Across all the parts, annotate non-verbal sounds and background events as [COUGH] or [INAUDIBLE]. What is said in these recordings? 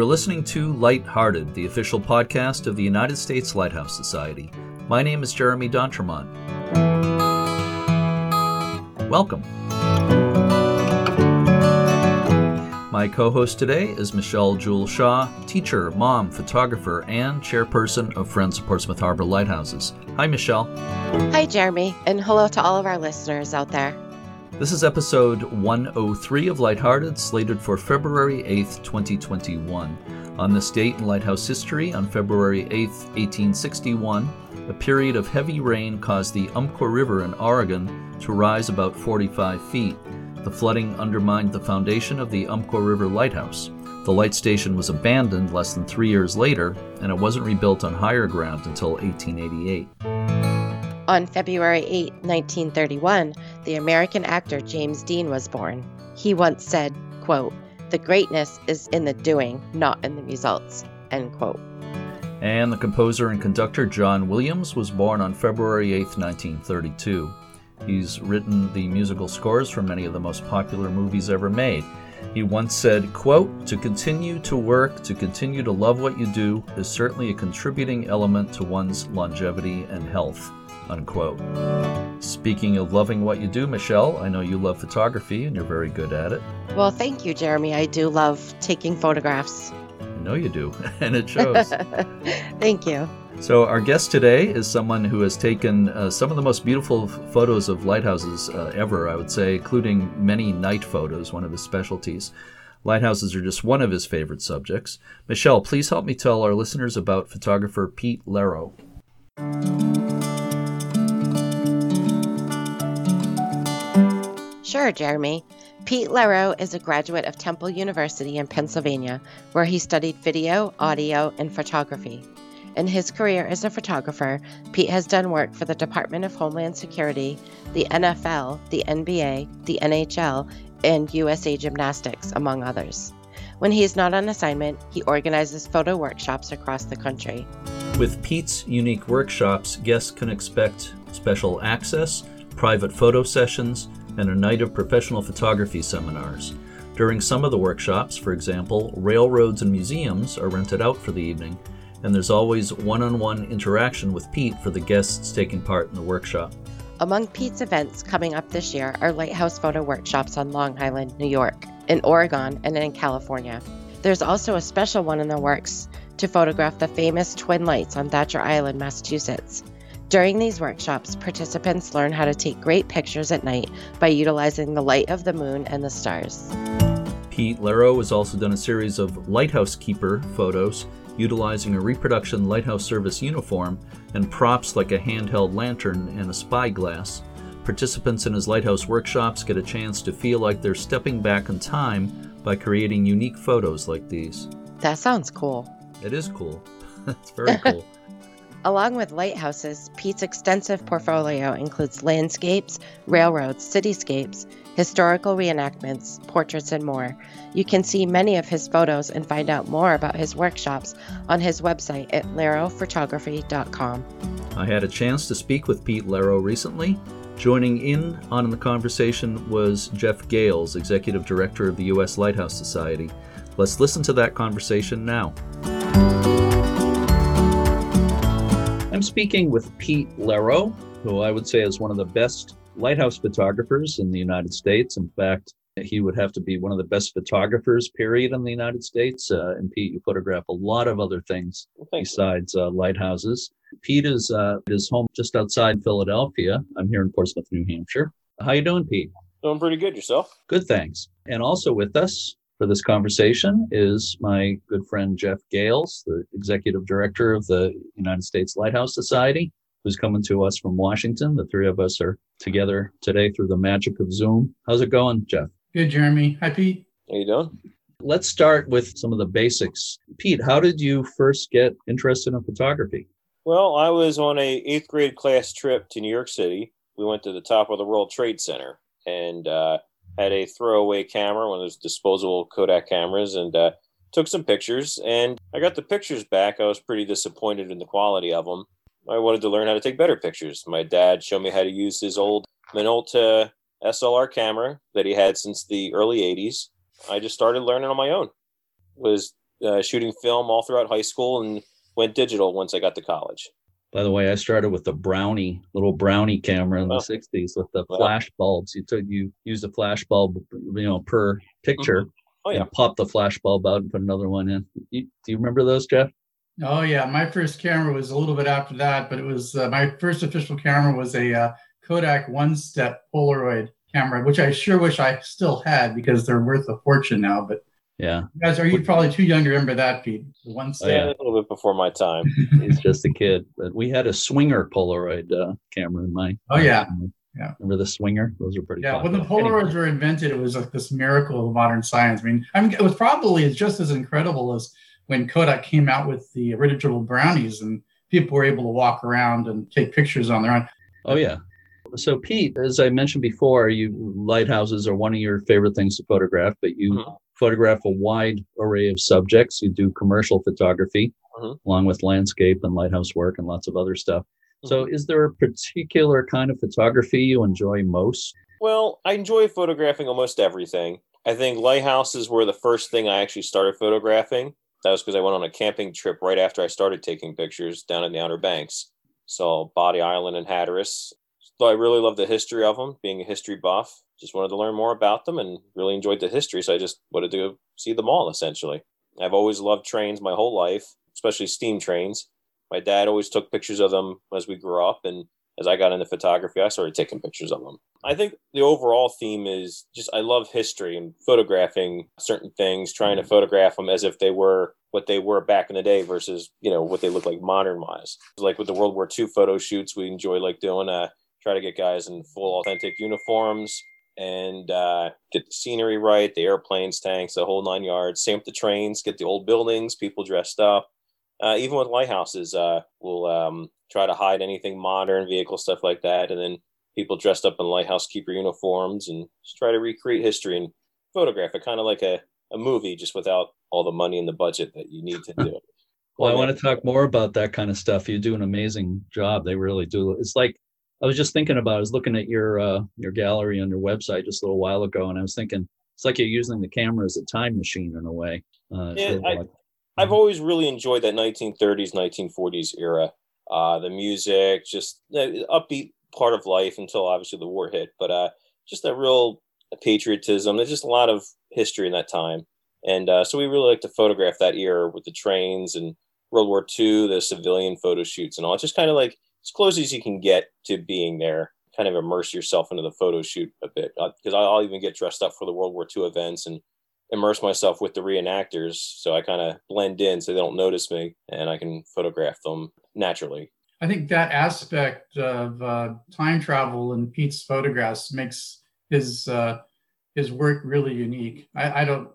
You are listening to Lighthearted, the official podcast of the United States Lighthouse Society. My name is Jeremy D'Entremont. Welcome. My co host today is Michelle Jewel Shaw, teacher, mom, photographer, and chairperson of Friends of Portsmouth Harbor Lighthouses. Hi, Michelle. Hi, Jeremy, and hello to all of our listeners out there. This is episode 103 of Lighthearted, slated for February 8th, 2021. On this date in lighthouse history, on February 8th, 1861, a period of heavy rain caused the Umpqua River in Oregon to rise about 45 feet. The flooding undermined the foundation of the Umpqua River Lighthouse. The light station was abandoned less than three years later, and it wasn't rebuilt on higher ground until 1888. On February 8, 1931, the American actor James Dean was born. He once said, quote, "The greatness is in the doing, not in the results." End quote. And the composer and conductor John Williams was born on February 8, 1932. He's written the musical scores for many of the most popular movies ever made. He once said, quote, To continue to work, to continue to love what you do is certainly a contributing element to one's longevity and health unquote. Speaking of loving what you do, Michelle, I know you love photography and you're very good at it. Well, thank you, Jeremy. I do love taking photographs. I know you do, [LAUGHS] and it shows. [LAUGHS] thank you. So, our guest today is someone who has taken uh, some of the most beautiful f- photos of lighthouses uh, ever, I would say, including many night photos, one of his specialties. Lighthouses are just one of his favorite subjects. Michelle, please help me tell our listeners about photographer Pete Lerro. Sure, Jeremy. Pete Lerro is a graduate of Temple University in Pennsylvania, where he studied video, audio, and photography. In his career as a photographer, Pete has done work for the Department of Homeland Security, the NFL, the NBA, the NHL, and USA Gymnastics, among others. When he is not on assignment, he organizes photo workshops across the country. With Pete's unique workshops, guests can expect special access, private photo sessions, and a night of professional photography seminars. During some of the workshops, for example, railroads and museums are rented out for the evening, and there's always one on one interaction with Pete for the guests taking part in the workshop. Among Pete's events coming up this year are lighthouse photo workshops on Long Island, New York, in Oregon, and in California. There's also a special one in the works to photograph the famous twin lights on Thacher Island, Massachusetts. During these workshops, participants learn how to take great pictures at night by utilizing the light of the moon and the stars. Pete Lerro has also done a series of lighthouse keeper photos utilizing a reproduction lighthouse service uniform and props like a handheld lantern and a spyglass. Participants in his lighthouse workshops get a chance to feel like they're stepping back in time by creating unique photos like these. That sounds cool. It is cool. [LAUGHS] it's very cool. [LAUGHS] Along with lighthouses, Pete's extensive portfolio includes landscapes, railroads, cityscapes, historical reenactments, portraits, and more. You can see many of his photos and find out more about his workshops on his website at lerrophotography.com. I had a chance to speak with Pete Lerro recently. Joining in on the conversation was Jeff Gales, Executive Director of the U.S. Lighthouse Society. Let's listen to that conversation now. I'm speaking with Pete Lerro, who I would say is one of the best lighthouse photographers in the United States. In fact, he would have to be one of the best photographers, period, in the United States. Uh, and Pete, you photograph a lot of other things well, besides uh, lighthouses. Pete is uh, is home just outside Philadelphia. I'm here in Portsmouth, New Hampshire. How you doing, Pete? Doing pretty good. Yourself? Good, thanks. And also with us for this conversation is my good friend Jeff Gales, the executive director of the United States Lighthouse Society, who's coming to us from Washington. The three of us are together today through the magic of Zoom. How's it going, Jeff? Good, Jeremy. Hi, Pete. How you doing? Let's start with some of the basics. Pete, how did you first get interested in photography? Well, I was on a eighth grade class trip to New York City. We went to the top of the World Trade Center, and uh, had a throwaway camera, one of those disposable Kodak cameras, and uh, took some pictures. And I got the pictures back. I was pretty disappointed in the quality of them. I wanted to learn how to take better pictures. My dad showed me how to use his old Minolta SLR camera that he had since the early 80s. I just started learning on my own. Was uh, shooting film all throughout high school and went digital once I got to college. By the way, I started with the Brownie, little Brownie camera in the oh. '60s with the flash bulbs. You took you used a flash bulb, you know, per picture. Mm-hmm. Oh yeah. pop the flash bulb out and put another one in. You, do you remember those, Jeff? Oh yeah, my first camera was a little bit after that, but it was uh, my first official camera was a uh, Kodak one-step Polaroid camera, which I sure wish I still had because they're worth a fortune now. But yeah, you guys, are you probably too young to remember that, Pete? The one step. Oh, yeah, a little bit before my time. [LAUGHS] He's just a kid, but we had a Swinger Polaroid uh, camera in my. Oh yeah. Yeah. Remember the swinger? Those are pretty. Yeah. Popular. When the Polaroids anyway. were invented, it was like this miracle of modern science. I mean, I mean, it was probably just as incredible as when Kodak came out with the original brownies and people were able to walk around and take pictures on their own. Oh yeah. So Pete, as I mentioned before, you lighthouses are one of your favorite things to photograph, but you mm-hmm. Photograph a wide array of subjects. You do commercial photography mm-hmm. along with landscape and lighthouse work and lots of other stuff. So, mm-hmm. is there a particular kind of photography you enjoy most? Well, I enjoy photographing almost everything. I think lighthouses were the first thing I actually started photographing. That was because I went on a camping trip right after I started taking pictures down in the Outer Banks. So, Bodie Island and Hatteras. So, I really love the history of them, being a history buff. Just wanted to learn more about them and really enjoyed the history. So, I just wanted to see them all essentially. I've always loved trains my whole life, especially steam trains my dad always took pictures of them as we grew up and as I got into photography, I started taking pictures of them. I think the overall theme is just I love history and photographing certain things, trying to photograph them as if they were what they were back in the day versus, you know, what they look like modern wise. Like with the World War II photo shoots, we enjoy like doing uh try to get guys in full authentic uniforms and uh, get the scenery right, the airplanes, tanks, the whole nine yards. Same with the trains, get the old buildings, people dressed up uh, even with lighthouses, uh, we'll um, try to hide anything modern, vehicle stuff like that, and then people dressed up in lighthouse keeper uniforms and just try to recreate history and photograph it, kind of like a, a movie, just without all the money and the budget that you need to do it. well, I want to talk more about that kind of stuff. You do an amazing job. They really do. It's like I was just thinking about. I was looking at your uh, your gallery on your website just a little while ago, and I was thinking it's like you're using the camera as a time machine in a way. Uh, yeah, I, like, I've always really enjoyed that 1930s, 1940s era. Uh, the music, just the upbeat part of life until obviously the war hit, but uh, just that real patriotism. There's just a lot of history in that time, and uh, so we really like to photograph that era with the trains and World War II, the civilian photo shoots and all. It's just kind of like as close as you can get to being there. Kind of immerse yourself into the photo shoot a bit because uh, I'll even get dressed up for the World War II events and immerse myself with the reenactors so I kind of blend in so they don't notice me and I can photograph them naturally. I think that aspect of uh, time travel in Pete's photographs makes his uh, his work really unique. I, I, don't,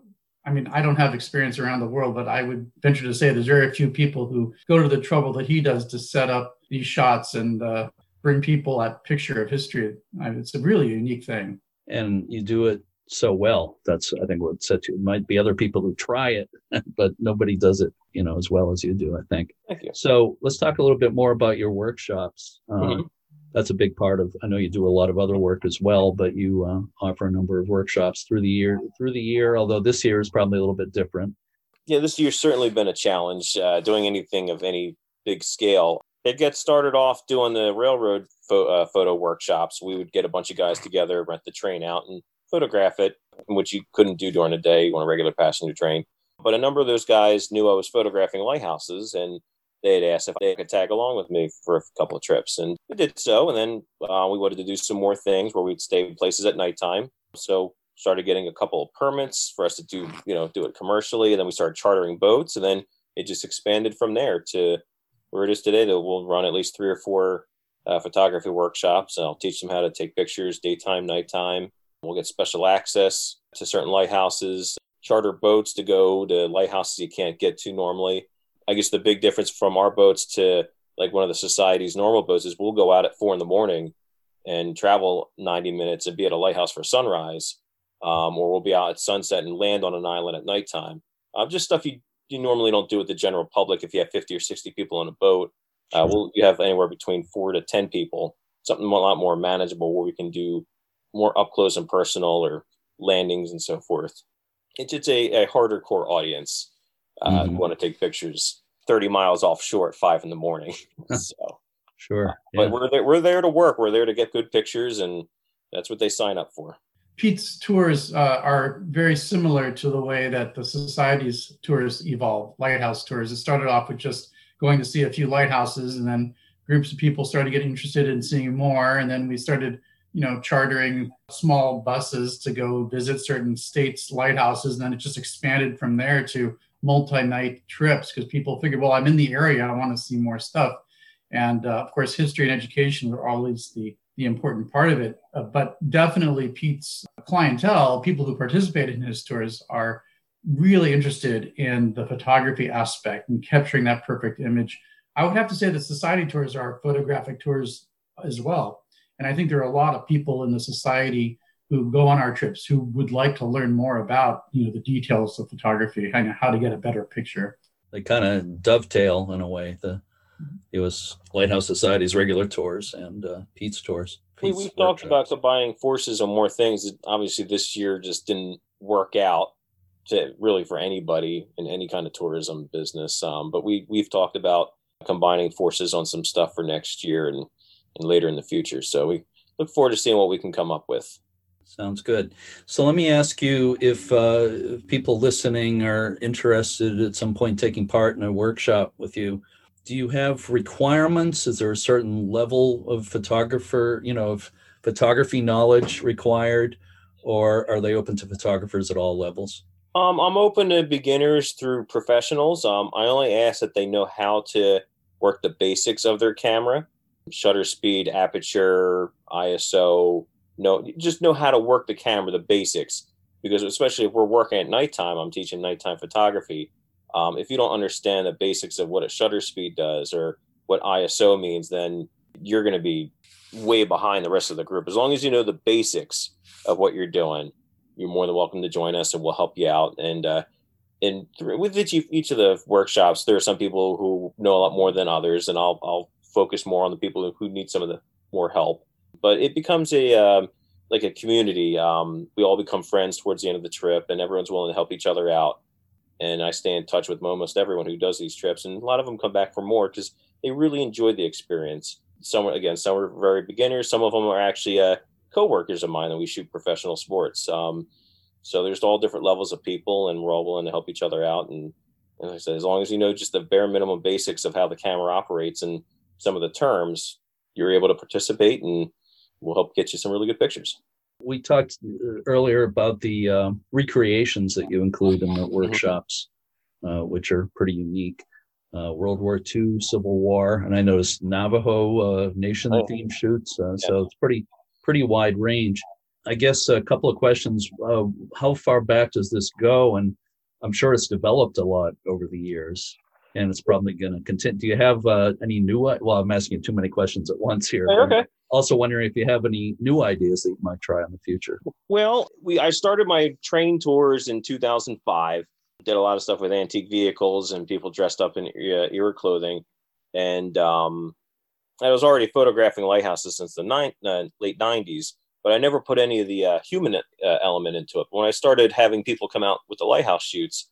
I mean, I don't have experience around the world, but I would venture to say there's very few people who go to the trouble that he does to set up these shots and uh, bring people that picture of history. I mean, it's a really unique thing. And you do it so well. That's I think what sets you. It might be other people who try it, [LAUGHS] but nobody does it, you know, as well as you do. I think. Thank you. So let's talk a little bit more about your workshops. Uh, mm-hmm. That's a big part of. I know you do a lot of other work as well, but you uh, offer a number of workshops through the year. Through the year, although this year is probably a little bit different. Yeah, this year's certainly been a challenge. Uh, doing anything of any big scale. It gets started off doing the railroad fo- uh, photo workshops. We would get a bunch of guys together, rent the train out, and photograph it, which you couldn't do during the day on a regular passenger train. But a number of those guys knew I was photographing lighthouses and they had asked if they could tag along with me for a couple of trips. And we did so. And then uh, we wanted to do some more things where we'd stay in places at nighttime. So started getting a couple of permits for us to do, you know, do it commercially. And then we started chartering boats. And then it just expanded from there to where it is today. That we'll run at least three or four uh, photography workshops. And I'll teach them how to take pictures daytime, nighttime, We'll get special access to certain lighthouses, charter boats to go to lighthouses you can't get to normally. I guess the big difference from our boats to like one of the society's normal boats is we'll go out at four in the morning and travel 90 minutes and be at a lighthouse for sunrise, um, or we'll be out at sunset and land on an island at nighttime. Uh, just stuff you, you normally don't do with the general public if you have 50 or 60 people on a boat. Uh, we'll, you have anywhere between four to 10 people, something a lot more manageable where we can do more up close and personal or landings and so forth. It's, it's a, a harder core audience. Uh, Mhm. want to take pictures 30 miles offshore at five in the morning. [LAUGHS] so, Sure. but we're there, we're there to work. We're there to get good pictures, and that's what they sign up for. Pete's tours uh, are very similar to the way that the society's tours evolved, lighthouse tours. It started off with just going to see a few lighthouses, and then groups of people started getting interested in seeing more. And then we started, you know, chartering small buses to go visit certain states' lighthouses. And then it just expanded from there to multi night trips because people figured, well, I'm in the area, I want to see more stuff. And uh, of course, history and education were always the the important part of it. Uh, but definitely, Pete's clientele, people who participated in his tours, are really interested in the photography aspect and capturing that perfect image. I would have to say that society tours are photographic tours as well. And I think there are a lot of people in the society who go on our trips who would like to learn more about, you know, the details of photography and how to get a better picture. they kind of dovetail in a way. The it was Lighthouse Society's regular tours and uh, Pete's tours. We, Pete's we've talked about combining forces on more things. Obviously, this year just didn't work out to really for anybody in any kind of tourism business. Um, but we we've talked about combining forces on some stuff for next year and and later in the future. So we look forward to seeing what we can come up with. Sounds good. So let me ask you if, uh, people listening are interested at some point taking part in a workshop with you. Do you have requirements? Is there a certain level of photographer, you know, of photography knowledge required, or are they open to photographers at all levels? Um, I'm open to beginners through professionals. Um, I only ask that they know how to work the basics of their camera, shutter speed, aperture, ISO. No, just know how to work the camera, the basics. Because especially if we're working at nighttime, I'm teaching nighttime photography. Um, if you don't understand the basics of what a shutter speed does or what ISO means, then you're going to be way behind the rest of the group. As long as you know the basics of what you're doing, you're more than welcome to join us and we'll help you out. And uh, and through, with each, each of the workshops, there are some people who know a lot more than others, and I'll I'll focus more on the people who need some of the more help. But it becomes a um, like a community. Um, we all become friends towards the end of the trip, and everyone's willing to help each other out. And I stay in touch with almost everyone who does these trips, and a lot of them come back for more because they really enjoyed the experience. Some again, some are very beginners. Some of them are actually uh, co-workers of mine, and we shoot professional sports. Um, so there's all different levels of people, and we're all willing to help each other out. And, and like I said, as long as you know just the bare minimum basics of how the camera operates and some of the terms, you're able to participate, and we'll help get you some really good pictures. We talked uh, earlier about the uh, recreations that you include in the workshops, uh, which are pretty unique. Uh, World War II, Civil War, and I noticed Navajo uh, Nation Oh. theme shoots. Uh, So it's pretty pretty wide range. I guess a couple of questions. Uh, how far back does this go? And I'm sure it's developed a lot over the years, and it's probably going to continue. Do you have uh, any new? Well, I'm asking too many questions at once here. okay. Also wondering if you have any new ideas that you might try in the future. Well, we I started my train tours in 2005. Did a lot of stuff with antique vehicles and people dressed up in uh, era clothing, and um, I was already photographing lighthouses since the nine, uh, late 90s. But I never put any of the uh, human uh, element into it. When I started having people come out with the lighthouse shoots,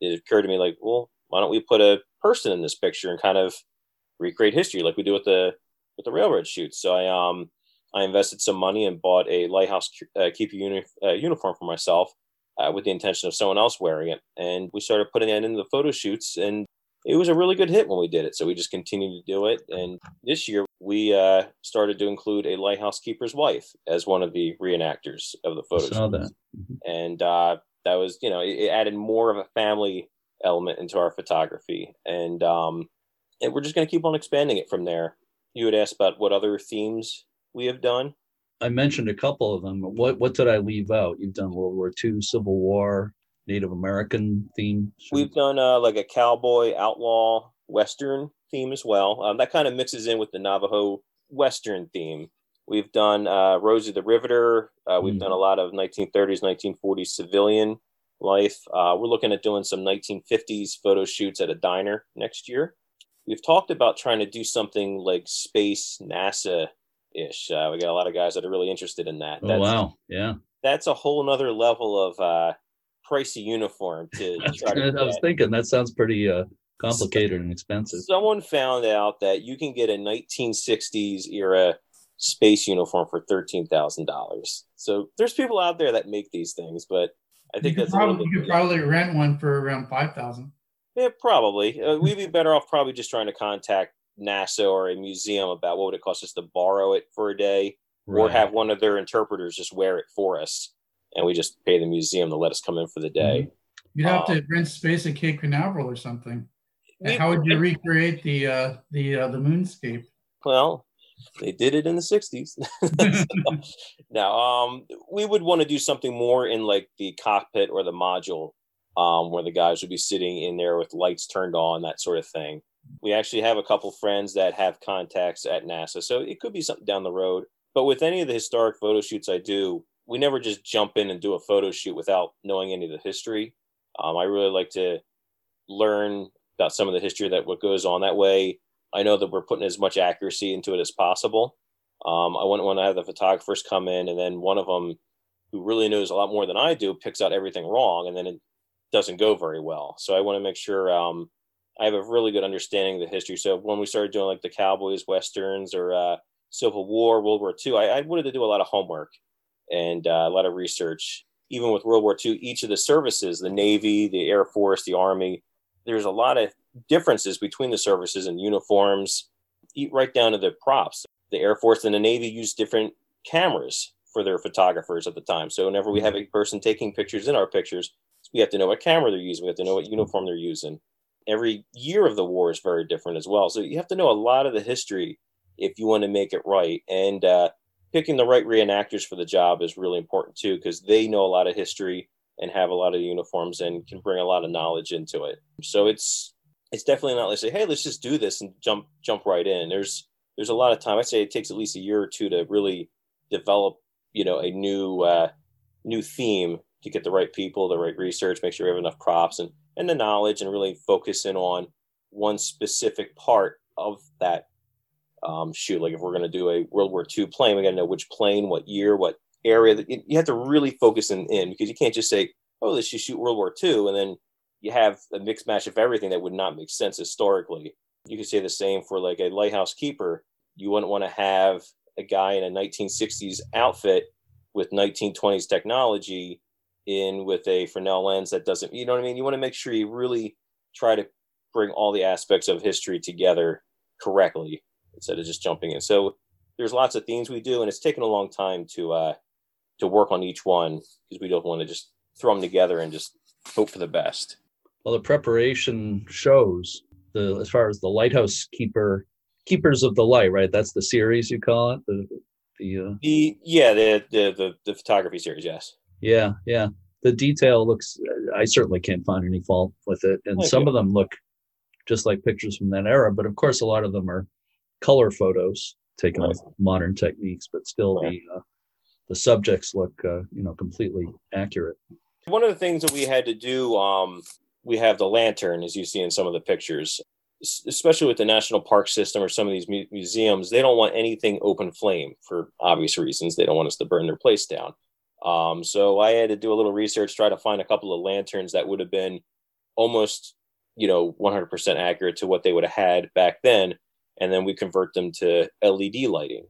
it occurred to me like, well, why don't we put a person in this picture and kind of recreate history like we do with the with the railroad shoots? So I um I invested some money and bought a lighthouse uh, keeper uni- uh, uniform for myself uh, with the intention of someone else wearing it. And we started putting that into the photo shoots, and it was a really good hit when we did it. So we just continued to do it. And this year we uh, started to include a lighthouse keeper's wife as one of the reenactors of the photo saw shoots. that. And uh, that was, you know, it, it added more of a family element into our photography. And, um, and we're just going to keep on expanding it from there. You had asked about what other themes we have done. I mentioned a couple of them. What what did I leave out? You've done World War II, Civil War, Native American theme. We've done uh, like a cowboy outlaw western theme as well. Um, that kind of mixes in with the Navajo western theme. We've done uh, Rosie the Riveter. Uh, we've Mhm. done a lot of 1930s, 1940s civilian life. Uh, we're looking at doing some 1950s photo shoots at a diner next year. We've talked about trying to do something like space NASA ish. Uh, we got a lot of guys that are really interested in that. Oh wow, yeah. that's a whole nother level of uh, pricey uniform to [LAUGHS] try to I was get. thinking that sounds pretty uh, complicated and expensive. Someone found out that you can get a 1960s era space uniform for thirteen thousand dollars. So there's people out there that make these things, but I think could, that's a little probably, bit. you could probably rent one for around five thousand. Yeah, probably. Uh, we'd be better off probably just trying to contact NASA or a museum about what would it cost us to borrow it for a day, or have one of their interpreters just wear it for us, and we just pay the museum to let us come in for the day. You'd have Um, to rent space at Cape Canaveral or something. And We- how would you [LAUGHS] recreate the uh, the uh, the moonscape? Well, they did it in the '60s. [LAUGHS] [LAUGHS] now, um, we would want to do something more in like the cockpit or the module, um, where the guys would be sitting in there with lights turned on, that sort of thing. We actually have a couple friends that have contacts at NASA, so it could be something down the road. But with any of the historic photo shoots I do, we never just jump in and do a photo shoot without knowing any of the history. Um, I really like to learn about some of the history that what goes on that way. I know that we're putting as much accuracy into it as possible. Um, I wouldn't want to have the photographers come in and then one of them who really knows a lot more than I do picks out everything wrong and then doesn't go very well. So I want to make sure um, I have a really good understanding of the history. So when we started doing like the Cowboys, Westerns, or uh, Civil War, World War II, I, I wanted to do a lot of homework and uh, a lot of research. Even with World War II, each of the services, the Navy, the Air Force, the Army, there's a lot of differences between the services and uniforms, right down to the props. The Air Force and the Navy use different cameras for their photographers at the time. So whenever we have a person taking pictures in our pictures, we have to know what camera they're using. We have to know what uniform they're using. Every year of the war is very different as well. So you have to know a lot of the history if you want to make it right. And uh, picking the right reenactors for the job is really important too, because they know a lot of history and have a lot of uniforms and can bring a lot of knowledge into it. So it's it's definitely not like say, hey, let's just do this and jump jump right in. There's there's a lot of time. I'd say it takes at least a year or two to really develop, you know, a new uh, new theme to get the right people, the right research, make sure we have enough props and and the knowledge, and really focus in on one specific part of that um, shoot. Like if we're going to do a World War II plane, we got to know which plane, what year, what area. That you have to really focus in, in because you can't just say, "Oh, let's just shoot World War II," and then you have a mixed match of everything that would not make sense historically. You could say the same for like a lighthouse keeper. You wouldn't want to have a guy in a 1960s outfit with 1920s technology in with a Fresnel lens that doesn't, you know what I mean? You want to make sure you really try to bring all the aspects of history together correctly instead of just jumping in. So there's lots of things we do, and it's taken a long time to uh, to work on each one because we don't want to just throw them together and just hope for the best. Well, the preparation shows the as far as the lighthouse keeper keepers of the light, right? That's the series you call it. The the uh, The yeah, the the the, the photography series, yes. Yeah yeah. The detail looks. I certainly can't find any fault with it, and some of them look just like pictures from that era. But of course, a lot of them are color photos taken Right. with modern techniques, but still Right. the uh, the subjects look uh, you know completely accurate. One of the things that we had to do, um, we have the lantern, as you see in some of the pictures, especially with the national park system or some of these mu- museums. They don't want anything open flame for obvious reasons. They don't want us to burn their place down. Um, so I had to do a little research, try to find a couple of lanterns that would have been almost, you know, 100% accurate to what they would have had back then, and then we convert them to LED lighting.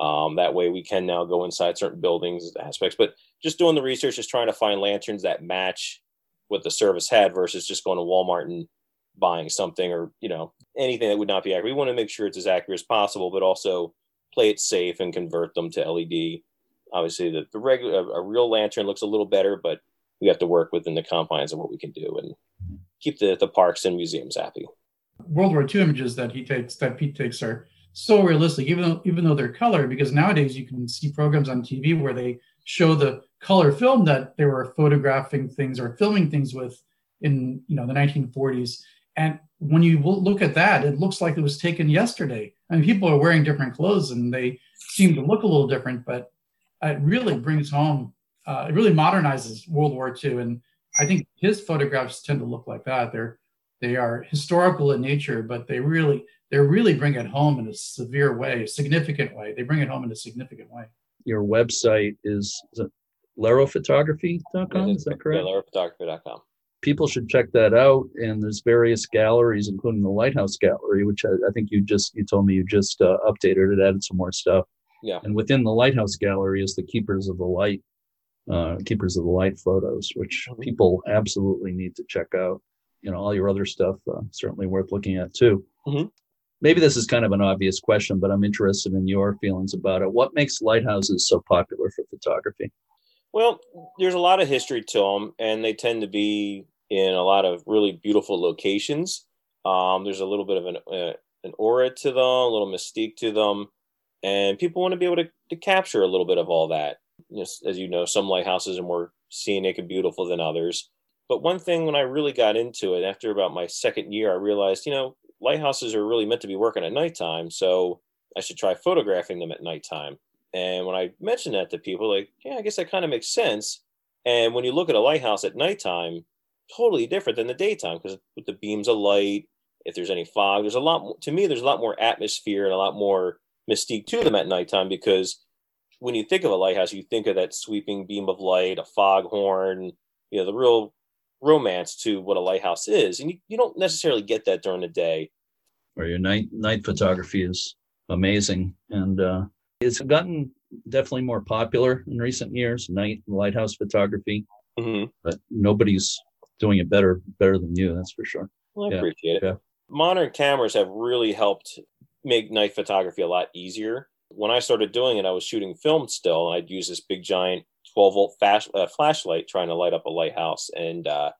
Um, that way, we can now go inside certain buildings aspects, but just doing the research, just trying to find lanterns that match what the service had versus just going to Walmart and buying something or you know anything that would not be accurate. We want to make sure it's as accurate as possible, but also play it safe and convert them to LED. Obviously, the, the regular a real lantern looks a little better, but we have to work within the confines of what we can do and keep the, the parks and museums happy. World War II images that he takes that Pete takes are so realistic, even though even though they're color, because nowadays you can see programs on TV where they show the color film that they were photographing things or filming things with in you know the 1940s. And when you look at that, it looks like it was taken yesterday. I mean, people are wearing different clothes and they seem to look a little different, but it really brings home, uh, it really modernizes World War II. And I think his photographs tend to look like that. They're they are historical in nature, but they really they really bring it home in a severe way, a significant way. They bring it home in a significant way. Your website is, is it lerrophotography.com. Is that correct? Yeah, lerrophotography.com. People should check that out. And there's various galleries, including the Lighthouse Gallery, which I, I think you just you told me you just uh, updated it, added some more stuff. Yeah. And within the Lighthouse Gallery is the Keepers of the Light, uh, Keepers of the Light photos, which Mhm. people absolutely need to check out. You know, all your other stuff uh, certainly worth looking at too. Mhm. Maybe this is kind of an obvious question, but I'm interested in your feelings about it. What makes lighthouses so popular for photography? Well, there's a lot of history to them, and they tend to be in a lot of really beautiful locations. Um, there's a little bit of an uh, an aura to them, a little mystique to them, and people want to be able to, to capture a little bit of all that. As you know, some lighthouses are more scenic and beautiful than others. But one thing, when I really got into it, after about my second year, I realized, you know, lighthouses are really meant to be working at nighttime, so I should try photographing them at nighttime. And when I mentioned that to people, like, yeah, I guess that kind of makes sense. And when you look at a lighthouse at nighttime, totally different than the daytime because with the beams of light, if there's any fog, there's a lot. To me, there's a lot more atmosphere and a lot more mystique to them at nighttime because when you think of a lighthouse, you think of that sweeping beam of light, a foghorn, you know, the real romance to what a lighthouse is, and you, you don't necessarily get that during the day. Or your night night photography is amazing, and uh, it's gotten definitely more popular in recent years. Night lighthouse photography, hmm but nobody's doing it better better than you. That's for sure. Well, I Yeah, appreciate it. yeah. Modern cameras have really helped make night photography a lot easier. When I started doing it, I was shooting film still, and I'd use this big giant 12 volt flash, uh, flashlight trying to light up a lighthouse, and uh,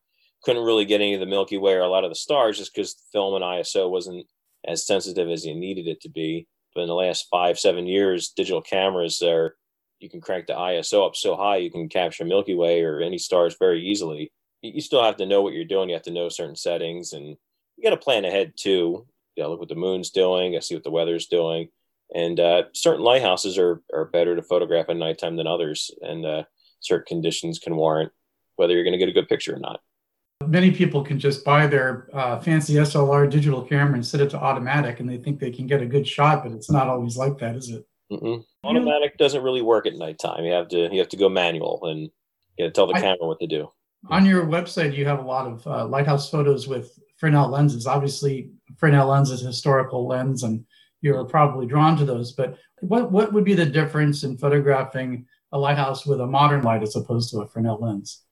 couldn't really get any of the Milky Way or a lot of the stars just because film and ISO wasn't as sensitive as you needed it to be. But in the last five, seven years, digital cameras are you can crank the ISO up so high you can capture Milky Way or any stars very easily. You you still have to know what you're doing. You have to know certain settings, and you got to plan ahead too. You got to look what the moon's doing. I see what the weather's doing, and uh, certain lighthouses are are better to photograph at nighttime than others, and uh, certain conditions can warrant whether you're going to get a good picture or not. Many people can just buy their uh, fancy SLR digital camera and set it to automatic, and they think they can get a good shot, but it's not always like that, is it? Mm-mm. Automatic doesn't really work at nighttime. You have to you have to go manual, and you got to tell the I- camera what to do. On your website, you have a lot of uh, lighthouse photos with Fresnel lenses. Obviously, Fresnel lens is historical lens, and you're probably drawn to those. But what what would be the difference in photographing a lighthouse with a modern light as opposed to a Fresnel lens?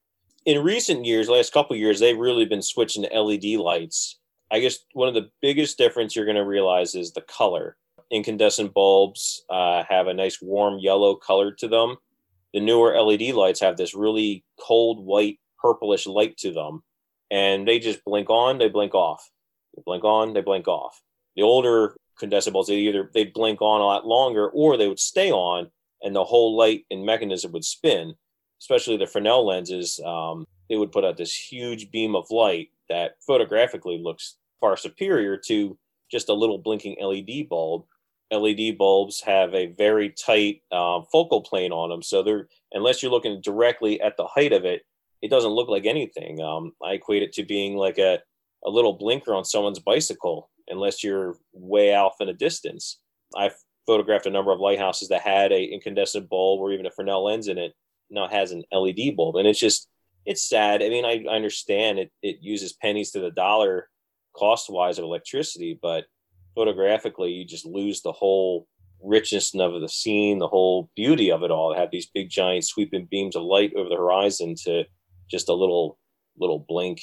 in recent years, last couple years, they've really been switching to LED lights. I guess one of the biggest difference you're going to realize is the color. Incandescent bulbs uh, have a nice warm yellow color to them. The newer LED lights have this really cold white purplish light to them, and they just blink on, they blink off. They blink on, they blink off. The older condensate bulbs, they either they'd blink on a lot longer, or they would stay on, and the whole light and mechanism would spin especially the Fresnel lenses, um, they would put out this huge beam of light that photographically looks far superior to just a little blinking LED bulb. LED bulbs have a very tight um, focal plane on them, so they're unless you're looking directly at the height of it, it doesn't look like anything. Um, I equate it to being like a a little blinker on someone's bicycle, unless you're way off in a distance. I've photographed a number of lighthouses that had a incandescent bulb or even a Fresnel lens in it, now has an LED bulb, and it's just it's sad. I mean, I, I understand it it uses pennies to the dollar cost wise of electricity, but photographically, you just lose the whole richness of the scene, the whole beauty of it all. To have these big giant sweeping beams of light over the horizon to just a little little blink.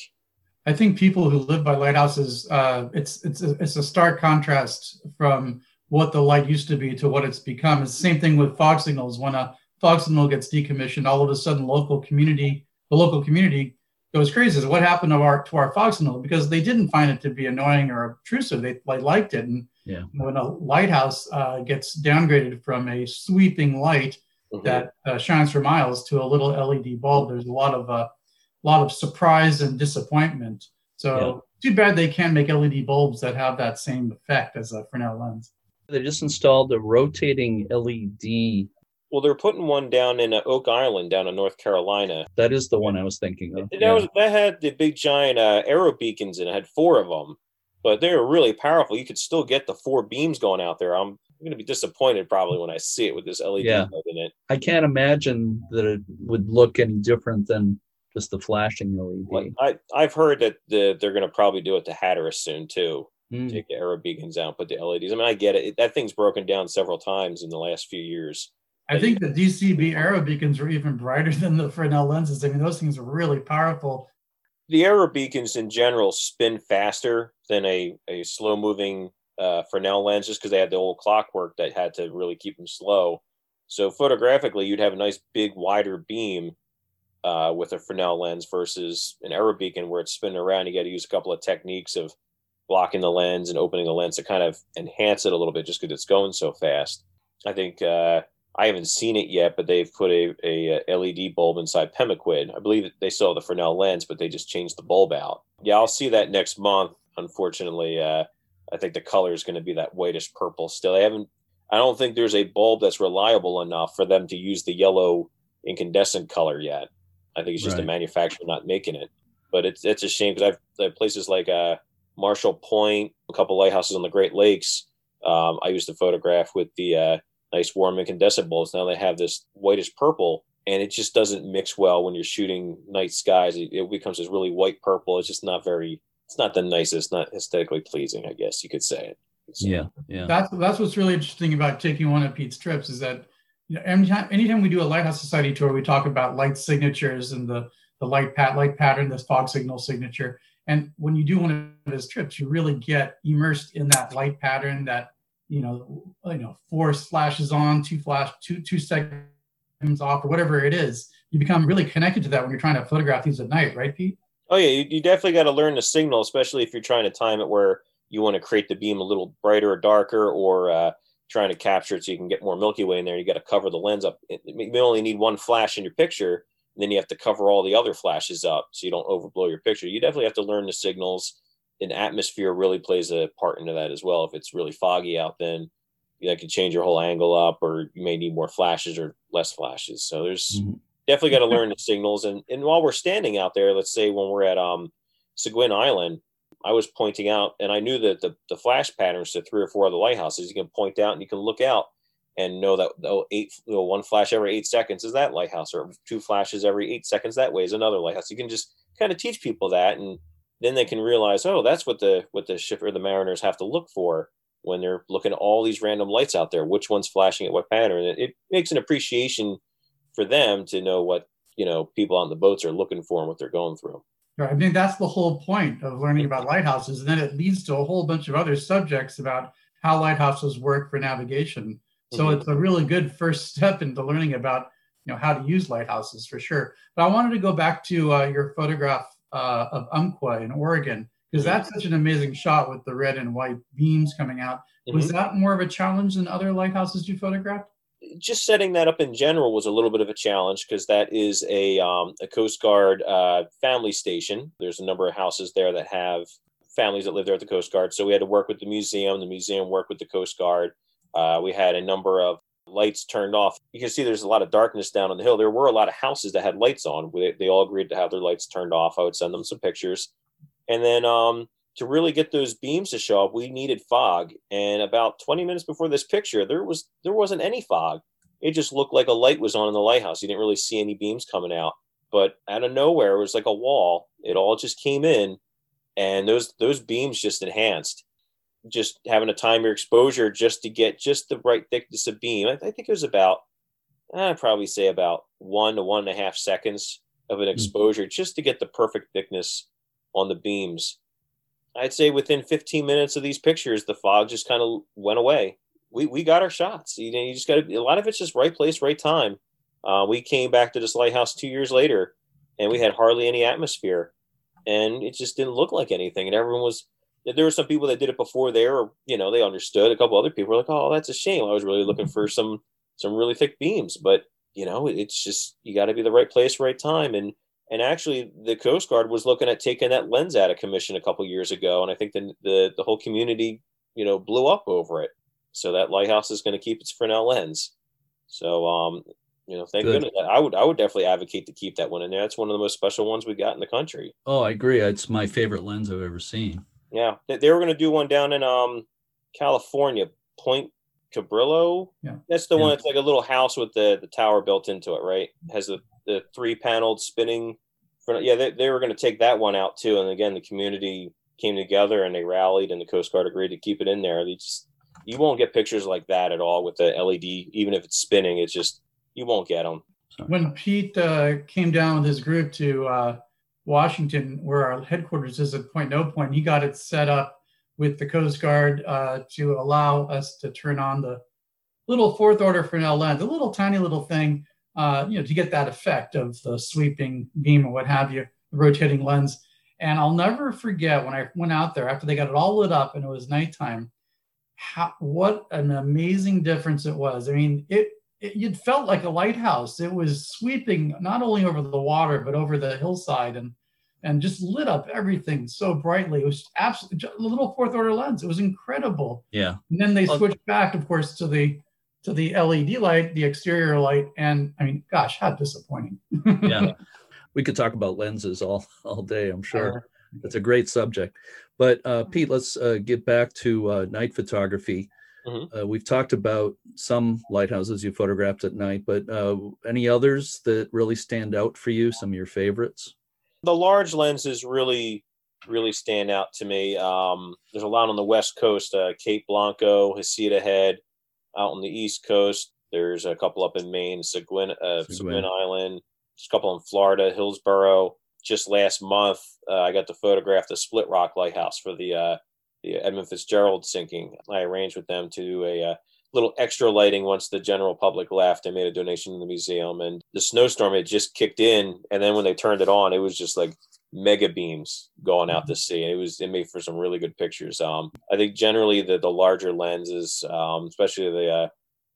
I think people who live by lighthouses, uh, it's it's a, it's a stark contrast from what the light used to be to what it's become. It's the same thing with fog signals. When a fog signal gets decommissioned, all of a sudden, local community, the local community goes crazy. So what happened to our to our fog signal? Because they didn't find it to be annoying or obtrusive. They, they liked it. And Yeah. when a lighthouse uh, gets downgraded from a sweeping light Mhm. that uh, shines for miles to a little LED bulb, there's a lot of uh, lot of surprise and disappointment. So too bad they can't make LED bulbs that have that same effect as a Fresnel lens. They just installed a rotating LED. well, they're putting one down in uh, Oak Island, down in North Carolina. That is the one I was thinking of. That Yeah. was that had the big giant uh, aerobeacons in it. Had four of them, but they were really powerful. You could still get the four beams going out there. I'm I'm gonna be disappointed probably when I see it with this LED Yeah. light in it. I can't imagine that it would look any different than just the flashing LED. Like, I I've heard that the, they're gonna probably do it to Hatteras soon too. Mm. Take the aerobeacons out, put the LEDs. I mean, I get it. That thing's broken down several times in the last few years. I think the DCB aerobeacons were even brighter than the Fresnel lenses. I mean, those things are really powerful. The aerobeacons in general spin faster than a, a slow moving uh, Fresnel lens just because they had the old clockwork that had to really keep them slow. So photographically, you'd have a nice big wider beam uh, with a Fresnel lens versus an aerobeacon where it's spinning around. You got to use a couple of techniques of blocking the lens and opening the lens to kind of enhance it a little bit just because it's going so fast. I think uh, I haven't seen it yet, but they've put a, a, uh, LED bulb inside Pemaquid. I believe they still have the Fresnel lens, but they just changed the bulb out. Yeah, I'll see that next month. Unfortunately, uh, I think the color is going to be that whitish purple still. They haven't. I don't think there's a bulb that's reliable enough for them to use the yellow incandescent color yet. I think it's just Right. the manufacturer not making it. But it's it's a shame because I've uh, places like uh, Marshall Point, a couple lighthouses on the Great Lakes. Um, I used to photograph with the uh, nice warm incandescent bulbs. Now they have this whitish purple, and it just doesn't mix well when you're shooting night skies. It, it becomes this really white purple. It's just not very. It's not the nicest, not aesthetically pleasing. I guess you could say it. So, Yeah, yeah. That's that's what's really interesting about taking one of Pete's trips is that you know anytime anytime we do a Lighthouse Society tour, we talk about light signatures and the the light pat light pattern, this fog signal signature. And when you do one of his trips, you really get immersed in that light pattern that you know you know four flashes on, two flash, two two seconds off, or whatever it is. You become really connected to that when you're trying to photograph these at night, right, Pete? Oh yeah, you, you definitely got to learn the signal, especially if you're trying to time it where you want to create the beam a little brighter or darker, or uh, trying to capture it so you can get more Milky Way in there. You got to cover the lens up. You only need one flash in your picture, and then you have to cover all the other flashes up so you don't overblow your picture. You definitely have to learn the signals. And atmosphere really plays a part into that as well. If it's really foggy out, then that can change your whole angle up, or you may need more flashes or less flashes. So there's Mhm. Definitely got to [LAUGHS] learn the signals. And and while we're standing out there, let's say when we're at um Seguin Island, I was pointing out, and I knew that the, the flash patterns to three or four other lighthouses. You can point out and you can look out and know that oh, eight, you know, one flash every eight seconds is that lighthouse, or two flashes every eight seconds that way is another lighthouse. You can just kind of teach people that, and then they can realize, oh, that's what the what the ship or the mariners have to look for when they're looking at all these random lights out there. Which one's flashing at what pattern? It, it makes an appreciation for them to know what you know people on the boats are looking for and what they're going through. Right. I mean, that's the whole point of learning about lighthouses. And then it leads to a whole bunch of other subjects about how lighthouses work for navigation. So Mhm. it's a really good first [LAUGHS] step into learning about, you know, how to use lighthouses for sure. But I wanted to go back to uh, your photograph uh, of Umpqua in Oregon, because Mhm. that's such an amazing shot with the red and white beams coming out. Was Mhm. that more of a challenge than other lighthouses you photographed? Just setting that up in general was a little bit of a challenge because that is a um, a Coast Guard uh, family station. There's a number of houses there that have families that live there at the Coast Guard. So we had to work with the museum. The museum worked with the Coast Guard. Uh, we had a number of lights turned off. You can see there's a lot of darkness down on the hill. There were a lot of houses that had lights on. They, they all agreed to have their lights turned off. I would send them some pictures. And then um, to really get those beams to show up, we needed fog. And about 20 minutes before this picture, there was there wasn't any fog. It just looked like a light was on in the lighthouse. You didn't really see any beams coming out. But out of nowhere, it was like a wall. It all just came in, and those those beams just enhanced. Just having to time your exposure just to get just the right thickness of beam. I, I think it was about, I'd probably say about one to one and a half seconds of an hmm. exposure just to get the perfect thickness on the beams. I'd say within 15 minutes of these pictures, the fog just kind of went away. We, we got our shots. You know, you just got a lot of it's just right place, right time. Uh, we came back to this lighthouse two years later and we had hardly any atmosphere and it just didn't look like anything. And everyone was, there were some people that did it before there, or, you know, they understood. A couple other people were like, oh, that's a shame. I was really looking for some, some really thick beams, but you know, it's just, you got to be the right place, right time. And, and actually, the Coast Guard was looking at taking that lens out of commission a couple years ago, and I think the the, the whole community, you know, blew up over it. So that lighthouse is going to keep its Fresnel lens. So, um, you know, thank Good. goodness. I would I would definitely advocate to keep that one in there. That's one of the most special ones we got in the country. Oh, I agree. It's my favorite lens I've ever seen. Yeah, they, they were going to do one down in um California, Point Cabrillo. Yeah. That's the Yeah. one. It's like a little house with the, the tower built into it, right? Has the, the three paneled spinning. front- Yeah, they, they were going to take that one out too. And again, the community came together and they rallied, and the Coast Guard agreed to keep it in there. They just you won't get pictures like that at all with the LED, even if it's spinning. It's just you won't get them. when Pete uh, came down with his group to uh, Washington, where our headquarters is at Point No Point, he got it set up with the Coast Guard uh, to allow us to turn on the little fourth order Fresnel lens, a little tiny little thing, uh, you know, to get that effect of the sweeping beam or what have you, the rotating lens. And I'll never forget when I went out there after they got it all lit up and it was nighttime, how what an amazing difference it was. I mean, it it, it felt like a lighthouse. It was sweeping not only over the water but over the hillside and and just lit up everything so brightly. It was absolutely a little fourth order lens. It was incredible. Yeah. And then they Well- switched back, of course, to the to the LED light, the exterior light, and I mean, gosh, how disappointing. [LAUGHS] Yeah. we could talk about lenses all all day. I'm sure it's a great subject. But uh, Pete, let's uh, get back to uh, night photography. Mhm. Uh, we've talked about some lighthouses you photographed at night, but uh, any others that really stand out for you? Some of your favorites? The large lenses really really stand out to me. Um, there's a lot on the west coast uh, cape blanco Heceta head out on the east coast. There's a couple up in maine seguin, uh, Seguin. island. Just a couple in florida hillsboro. Just last month uh, i got to photograph the split rock lighthouse for the uh, the edmund fitzgerald sinking. I arranged with them to do a uh, little extra lighting once the general public left. I made a donation to the museum, and the snowstorm had just kicked in. And then when they turned it on, it was just like mega beams going out to sea. And it was it made for some really good pictures. Um, I think generally the the larger lenses, um, especially the uh,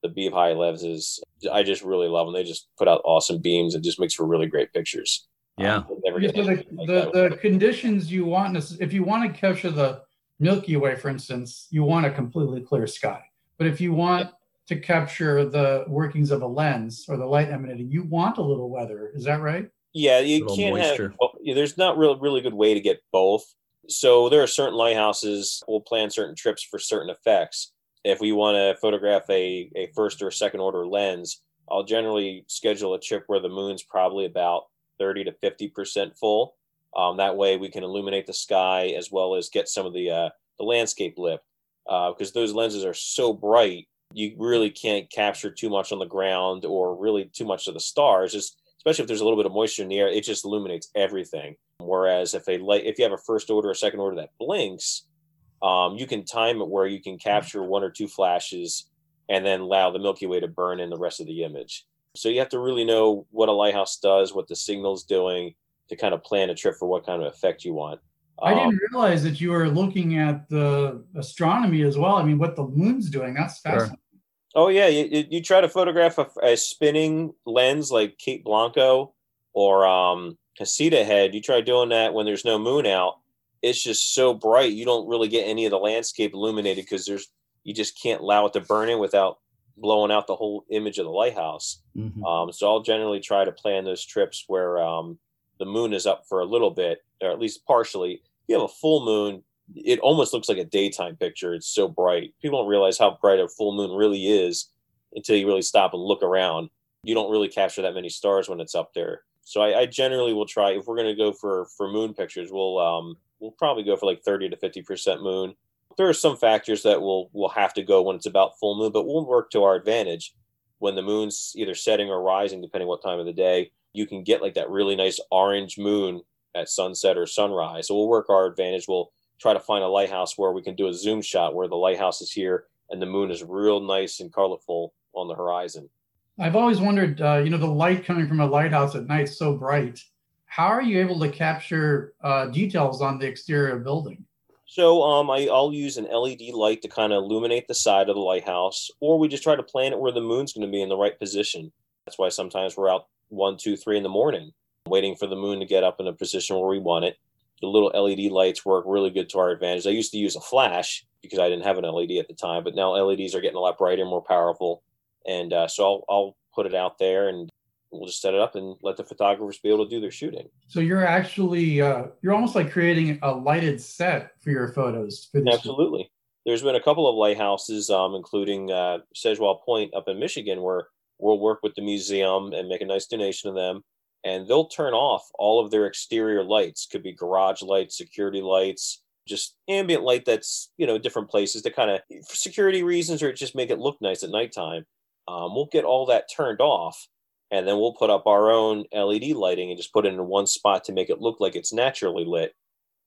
the beam high lenses, I just really love them. They just put out awesome beams and just makes for really great pictures. Yeah. Um, never get so the, like the, the conditions you want, necess- if you want to capture the Milky Way, for instance, you want a completely clear sky. But if you want to capture the workings of a lens or the light emanating, you want a little weather. Is that right? Yeah, you can't moisture. have. Well, yeah, there's not really really good way to get both. So there are certain lighthouses. We'll plan certain trips for certain effects. If we want to photograph a a first or second order lens, I'll generally schedule a trip where the moon's probably about thirty to fifty percent full. Um, that way, we can illuminate the sky as well as get some of the uh, the landscape lit. Because those lenses are so bright, you really can't capture too much on the ground or really too much of the stars. Just especially if there's a little bit of moisture in the air, it just illuminates everything. Whereas if a light, if you have a first order or second order that blinks, um, you can time it where you can capture one or two flashes and then allow the Milky Way to burn in the rest of the image. So you have to really know what a lighthouse does, what the signal's doing to kind of plan a trip for what kind of effect you want. I Um, didn't realize that you were looking at the astronomy as well. I mean, what the moon's doing. That's Sure. fascinating. Oh yeah, you, you- you try to photograph a, a spinning lens like Cape Blanco or um, Heceta head. You try doing that when there's no moon out. It's just so bright, you don't really get any of the landscape illuminated because there's you just can't allow it to burn in without blowing out the whole image of the lighthouse. Mhm. Um, so I'll generally try to plan those trips where um, the moon is up for a little bit, or at least partially. You have a full moon, it almost looks like a daytime picture. It's so bright. People don't realize how bright a full moon really is until you really stop and look around. You don't really capture that many stars when it's up there. So I, I generally will try if we're going to go for for moon pictures, we'll um, we'll probably go for like thirty to fifty percent moon. There are some factors that will will have to go when it's about full moon, but we'll work to our advantage when the moon's either setting or rising, depending what time of the day. You can get like that really nice orange moon at sunset or sunrise. So we'll work our advantage. We'll try to find a lighthouse where we can do a zoom shot where the lighthouse is here and the moon is real nice and colorful on the horizon. I've always wondered, uh, you know, the light coming from a lighthouse at night so bright. How are you able to capture uh, details on the exterior of building? So um, I, I'll use an LED light to kind of illuminate the side of the lighthouse, or we just try to plan it where the moon's going to be in the right position. That's why sometimes we're out one, two, three in the morning, waiting for the moon to get up in a position where we want it. The little LED lights work really good to our advantage. I used to use a flash because I didn't have an LED at the time, but now LEDs are getting a lot brighter, and more powerful, and uh, so I'll, I'll put it out there and we'll just set it up and let the photographers be able to do their shooting. So you're actually uh, you're almost like creating a lighted set for your photos. For Absolutely. there's been a couple of lighthouses, um, including uh, Seul Choix Point up in Michigan, where we'll work with the museum and make a nice donation to them. And they'll turn off all of their exterior lights. Could be garage lights, security lights, just ambient light that's you know different places to kind of for security reasons or just make it look nice at nighttime. Um, we'll get all that turned off, and then we'll put up our own LED lighting and just put it in one spot to make it look like it's naturally lit.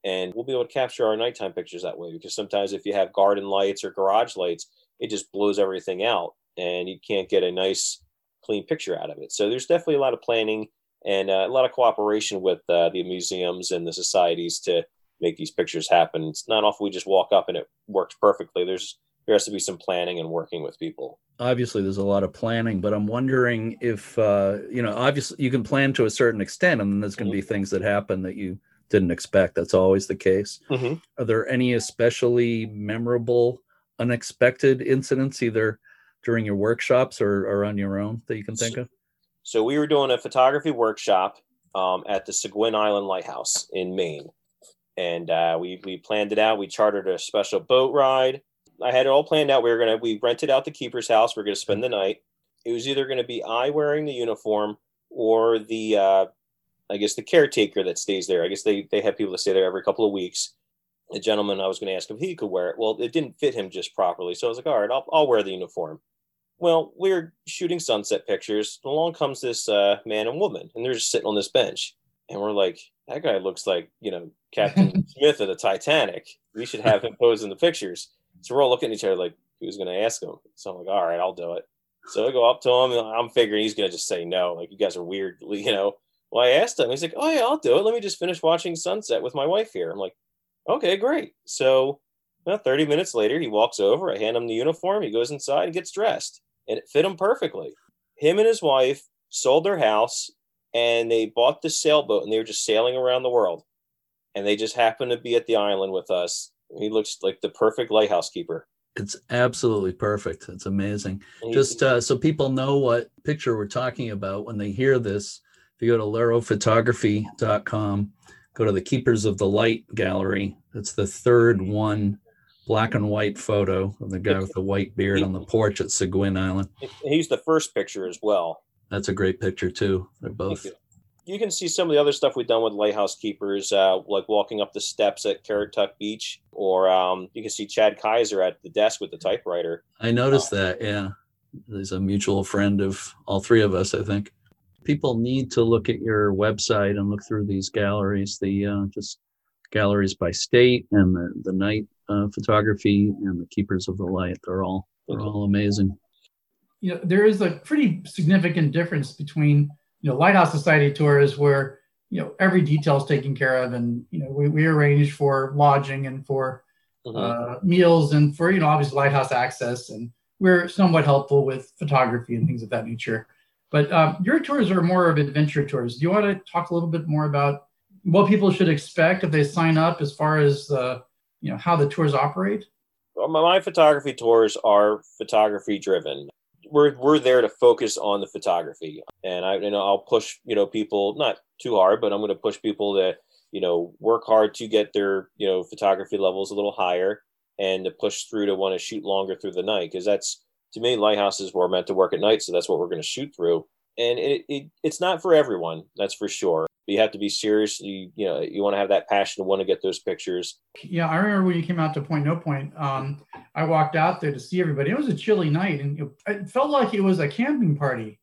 And we'll be able to capture our nighttime pictures that way because sometimes if you have garden lights or garage lights, it just blows everything out and you can't get a nice clean picture out of it. So there's definitely a lot of planning and uh, a lot of cooperation with uh, the museums and the societies to make these pictures happen. It's not often we just walk up and it works perfectly. There's there has to be some planning and working with people. Obviously, there's a lot of planning, but I'm wondering if uh, you know. Obviously, you can plan to a certain extent, and then there's going to mm-hmm. be things that happen that you didn't expect. That's always the case. Mm-hmm. Are there any especially memorable, unexpected incidents, either during your workshops or, or on your own, that you can think so, of? So we were doing a photography workshop um, at the Seguin Island Lighthouse in Maine, and uh, we we planned it out. We chartered a special boat ride. I had it all planned out. We were gonna we rented out the keeper's house. We are gonna spend the night. It was either gonna be I wearing the uniform or the uh, I guess the caretaker that stays there. I guess they they have people that stay there every couple of weeks. The gentleman I was going to ask if he could wear it. Well, it didn't fit him just properly, so I was like, all right, I'll I'll wear the uniform. Well, we are shooting sunset pictures. Along comes this uh, man and woman, and they're just sitting on this bench. And we're like, that guy looks like, you know, Captain [LAUGHS] Smith of the Titanic. We should have him pose in the pictures. So we're all looking at each other like, who's going to ask him? So I'm like, all right, I'll do it. So I go up to him, and I'm figuring he's going to just say no. Like, you guys are weird, [LAUGHS] you know. Well, I asked him. He's like, oh, yeah, I'll do it. Let me just finish watching sunset with my wife here. I'm like, okay, great. So well, 30 minutes later, he walks over. I hand him the uniform. He goes inside and gets dressed and it fit him perfectly. Him and his wife sold their house and they bought the sailboat and they were just sailing around the world. And they just happened to be at the island with us. He looks like the perfect lighthouse keeper. It's absolutely perfect. It's amazing. Just uh, so people know what picture we're talking about when they hear this, if you go to lerrophotography.com, go to the Keepers of the Light gallery. It's the third one black and white photo of the guy with the white beard on the porch at Seguin Island. He's the first picture as well. That's a great picture too. They're both. You. you. can see some of the other stuff we've done with lighthouse keepers, uh, like walking up the steps at Currituck Beach, or um, you can see Chad Kaiser at the desk with the typewriter. I noticed that. Yeah, he's a mutual friend of all three of us, I think. People need to look at your website and look through these galleries. The uh, just galleries by state and the, the night uh, photography and the Keepers of the Light. They're all they're all amazing. You know, there is a pretty significant difference between you know Lighthouse Society tours where you know every detail is taken care of, and you know we, we arrange for lodging and for mm-hmm. uh, meals and for you know obviously lighthouse access, and we're somewhat helpful with photography and things of that nature. But um, your tours are more of adventure tours. Do you want to talk a little bit more about what people should expect if they sign up as far as uh, you know how the tours operate? Well, my photography tours are photography driven. We're we're there to focus on the photography, and I you know I'll push you know people not too hard, but I'm going to push people to you know work hard to get their you know photography levels a little higher, and to push through to want to shoot longer through the night because that's to me lighthouses were meant to work at night, so that's what we're going to shoot through. And it, it it's not for everyone, that's for sure you have to be serious. You you know you want to have that passion to want to get those pictures. Yeah, I remember when you came out to Point No Point. Um, I walked out there to see everybody. It was a chilly night, and it felt like it was a camping party.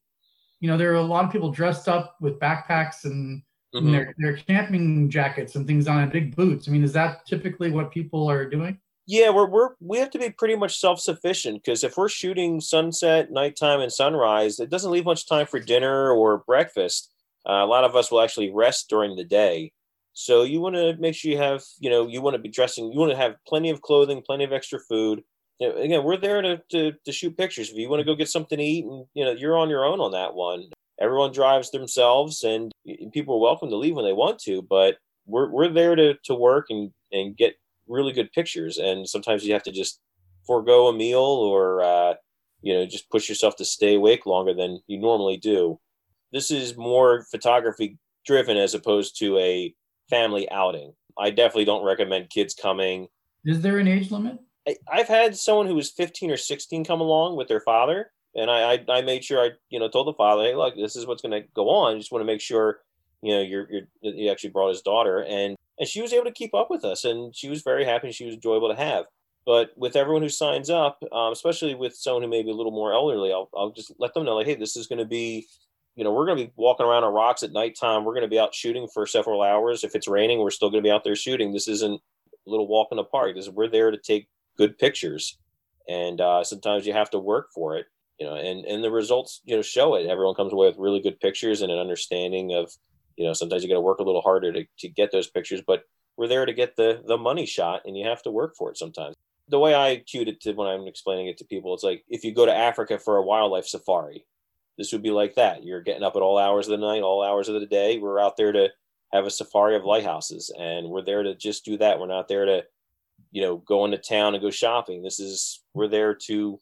You know, there were a lot of people dressed up with backpacks and, mm-hmm. and their their camping jackets and things on, and big boots. I mean, is that typically what people are doing? Yeah, we're, we're we have to be pretty much self sufficient because if we're shooting sunset, nighttime, and sunrise, it doesn't leave much time for dinner or breakfast uh, a lot of us will actually rest during the day. So you want to make sure you have, you know, you want to be dressing, you want to have plenty of clothing, plenty of extra food. You know, again, we're there to, to, to shoot pictures. If you want to go get something to eat, and you know, you're on your own on that one. Everyone drives themselves, and people are welcome to leave when they want to. But we're we're there to to work and and get really good pictures. And sometimes you have to just forego a meal or uh, you know just push yourself to stay awake longer than you normally do this is more photography driven as opposed to a family outing. I definitely don't recommend kids coming. Is there an age limit? I, I've had someone who was 15 or 16 come along with their father, and I, I, I made sure I, you know, told the father, hey, look, this is what's going to go on. I just want to make sure, you know, you're, you're, he actually brought his daughter, and and she was able to keep up with us, and she was very happy. and She was enjoyable to have. But with everyone who signs up, um, especially with someone who may be a little more elderly, I'll, I'll just let them know, like, hey, this is going to be, you know, we're going to be walking around on rocks at nighttime. We're going to be out shooting for several hours. If it's raining, we're still going to be out there shooting. This isn't a little walk in the park. This is, we're there to take good pictures, and uh, sometimes you have to work for it. You know, and and the results, you know, show it. Everyone comes away with really good pictures and an understanding of, you know, sometimes you got to work a little harder to, to get those pictures, but we're there to get the the money shot, and you have to work for it sometimes the way I cued it to when I'm explaining it to people, it's like if you go to Africa for a wildlife safari, this would be like that. You're getting up at all hours of the night, all hours of the day. We're out there to have a safari of lighthouses, and we're there to just do that. We're not there to, you know, go into town and go shopping. This is we're there to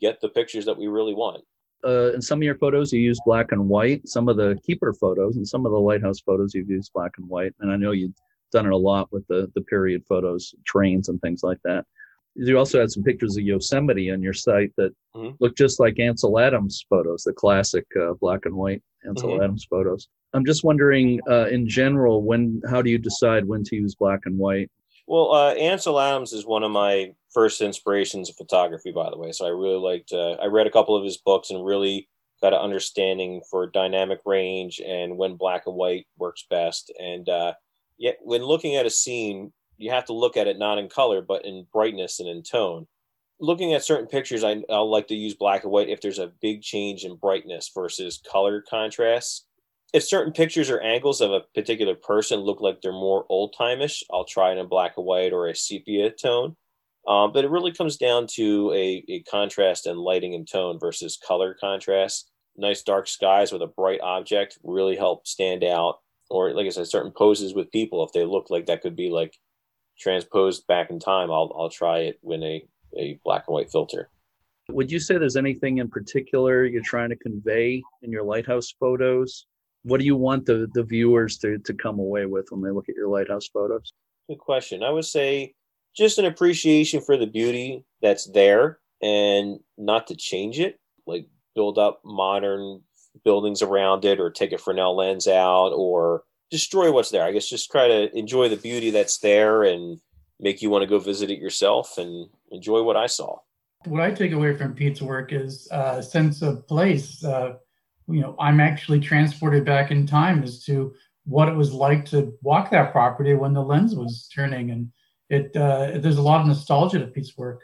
get the pictures that we really want. Uh, in some of your photos, you use black and white. Some of the keeper photos and some of the lighthouse photos, you've used black and white. And I know you've done it a lot with the the period photos, trains, and things like that you also had some pictures of Yosemite on your site that mm-hmm. look just like Ansel Adams photos, the classic uh, black and white Ansel mm-hmm. Adams photos. I'm just wondering, uh, in general, when how do you decide when to use black and white? Well, uh, Ansel Adams is one of my first inspirations of photography, by the way. So I really liked. Uh, I read a couple of his books and really got an understanding for dynamic range and when black and white works best. And uh, yet, when looking at a scene, you have to look at it not in color but in brightness and in tone. Looking at certain pictures I, i'll like to use black and white if there's a big change in brightness versus color contrast. If certain pictures or angles of a particular person look like they're more old timeish i'll try it in black and white or a sepia tone. Um, but it really comes down to a, a contrast and lighting and tone versus color contrast. Nice dark skies with a bright object really help stand out or like i said certain poses with people if they look like that could be like transposed back in time, I'll I'll try it with a, a black and white filter. Would you say there's anything in particular you're trying to convey in your lighthouse photos? What do you want the, the viewers to, to come away with when they look at your lighthouse photos? Good question. I would say just an appreciation for the beauty that's there and not to change it, like build up modern buildings around it or take a Fresnel lens out or destroy what's there. I guess just try to enjoy the beauty that's there and make you want to go visit it yourself and enjoy what I saw. What I take away from Pete's work is a sense of place. Uh, you know, I'm actually transported back in time as to what it was like to walk that property when the lens was turning, and it uh, there's a lot of nostalgia to Pete's work.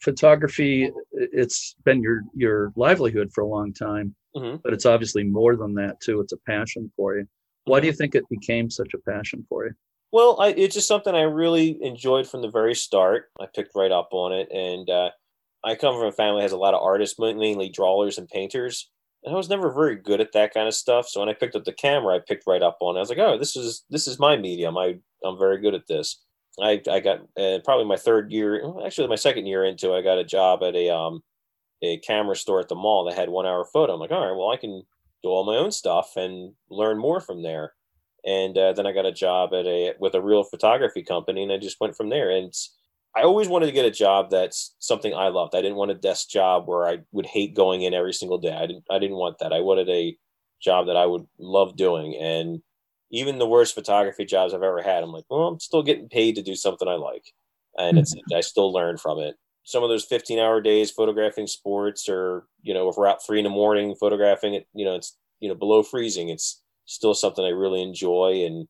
Photography, it's been your your livelihood for a long time, mm-hmm. but it's obviously more than that too. It's a passion for you. Why do you think it became such a passion for you? Well, I, it's just something I really enjoyed from the very start. I picked right up on it, and uh, I come from a family that has a lot of artists, mainly drawers and painters. And I was never very good at that kind of stuff. So when I picked up the camera, I picked right up on it. I was like, "Oh, this is this is my medium. I I'm very good at this." I I got uh, probably my third year, actually my second year into, I got a job at a um a camera store at the mall that had one hour photo. I'm like, all right, well I can do all my own stuff and learn more from there. And uh, then I got a job at a with a real photography company, and I just went from there. And I always wanted to get a job that's something I loved. I didn't want a desk job where I would hate going in every single day. I didn't. I didn't want that. I wanted a job that I would love doing. And even the worst photography jobs I've ever had, I'm like, well, I'm still getting paid to do something I like, and it's I still learn from it. Some of those 15 hour days photographing sports, or you know, if we're out three in the morning photographing it, you know, it's you know below freezing. It's still something I really enjoy, and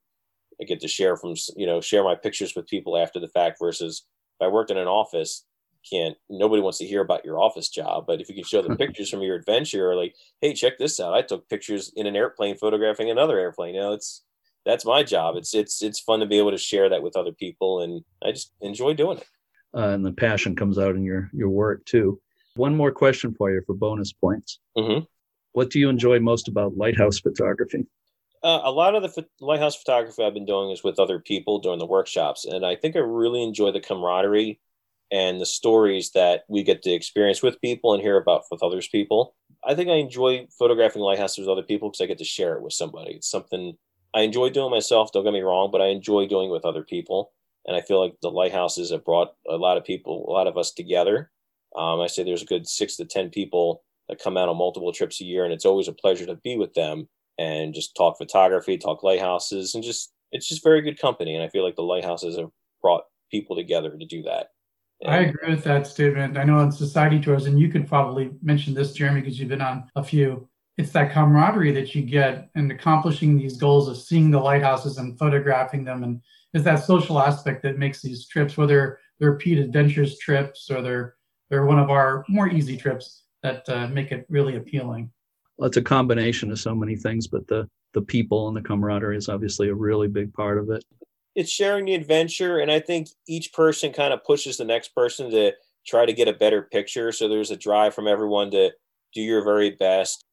I get to share from you know share my pictures with people after the fact. Versus if I worked in an office, can't nobody wants to hear about your office job but if you can show the [LAUGHS] pictures from your adventure or like hey check this out i took pictures in an airplane photographing another airplane you know it's that's my job it's it's it's fun to be able to share that with other people and i just enjoy doing it uh, and the passion comes out in your your work too one more question for you for bonus points mm-hmm. What do you enjoy most about lighthouse photography? Uh, a lot of the ph- lighthouse photography I've been doing is with other people during the workshops, and I think I really enjoy the camaraderie and the stories that we get to experience with people and hear about with others people. I think I enjoy photographing lighthouses with other people because I get to share it with somebody. It's something I enjoy doing myself. Don't get me wrong, but I enjoy doing it with other people. And I feel like the lighthouses have brought a lot of people, a lot of us together. Um, I say there's a good six to ten people that come out on multiple trips a year, and it's always a pleasure to be with them and just talk photography, talk lighthouses, and just it's just very good company. And I feel like the lighthouses have brought people together to do that. I agree with that statement. I know on society tours, and you could probably mention this, Jeremy, because you've been on a few. It's that camaraderie that you get in accomplishing these goals of seeing the lighthouses and photographing them, and is that social aspect that makes these trips, whether they're Pete Adventures trips or they're they're one of our more easy trips that uh, make it really appealing. Well, it's a combination of so many things, but the the people and the camaraderie is obviously a really big part of it it's sharing the adventure and i think each person kind of pushes the next person to try to get a better picture so there's a drive from everyone to do your very best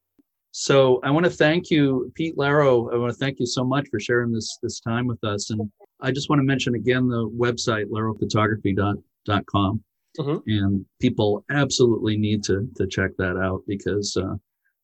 so i want to thank you pete Lerro. i want to thank you so much for sharing this this time with us and i just want to mention again the website lerrophotography.com mm-hmm. and people absolutely need to to check that out because uh,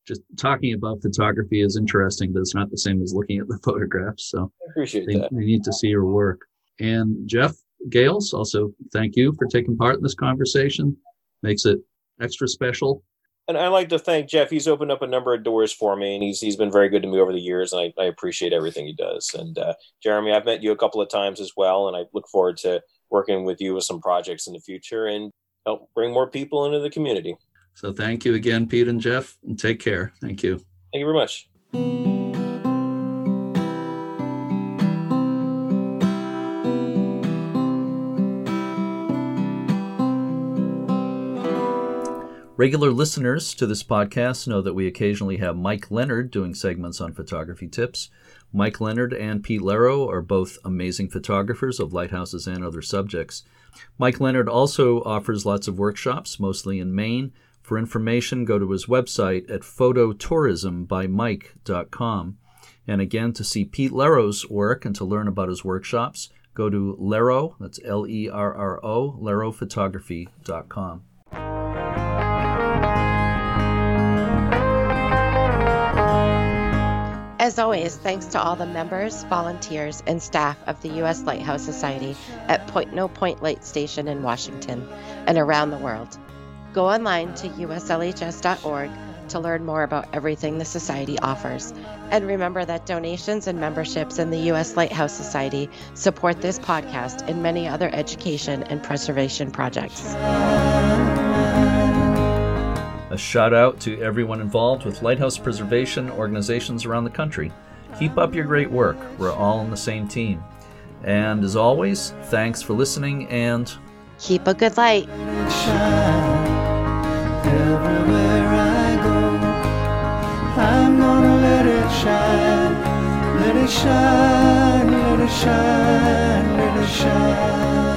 just talking about photography is interesting, but it's not the same as looking at the [LAUGHS] photographs. So I appreciate they, that. They need to see your work. And Jeff Gales, also thank you for taking part in this conversation. Makes it extra special. And I'd like to thank Jeff. He's opened up a number of doors for me, and he's he's been very good to me over the years, and I, I appreciate everything he does. And uh, Jeremy, I've met you a couple of times as well, and I look forward to working with you with some projects in the future and help bring more people into the community. So thank you again, Pete and Jeff, and take care. Thank you. Thank you very much. Regular listeners to this podcast know that we occasionally have Mike Leonard doing segments on photography tips. Mike Leonard and Pete Lerro are both amazing photographers of lighthouses and other subjects. Mike Leonard also offers lots of workshops, mostly in Maine, for information, go to his website at phototourismbymike.com. And again, to see Pete Lerro's work and to learn about his workshops, go to Lerro, that's L E R R O, lerrophotography.com. As always, thanks to all the members, volunteers, and staff of the U.S. Lighthouse Society at Point No Point Light Station in Washington and around the world. Go online to uslhs.org to learn more about everything the Society offers. And remember that donations and memberships in the U.S. Lighthouse Society support this podcast and many other education and preservation projects. A shout out to everyone involved with lighthouse preservation organizations around the country. Keep up your great work. We're all on the same team. And as always, thanks for listening and keep a good light everywhere I go. I'm gonna let it shine, let it shine, let it shine, let it shine.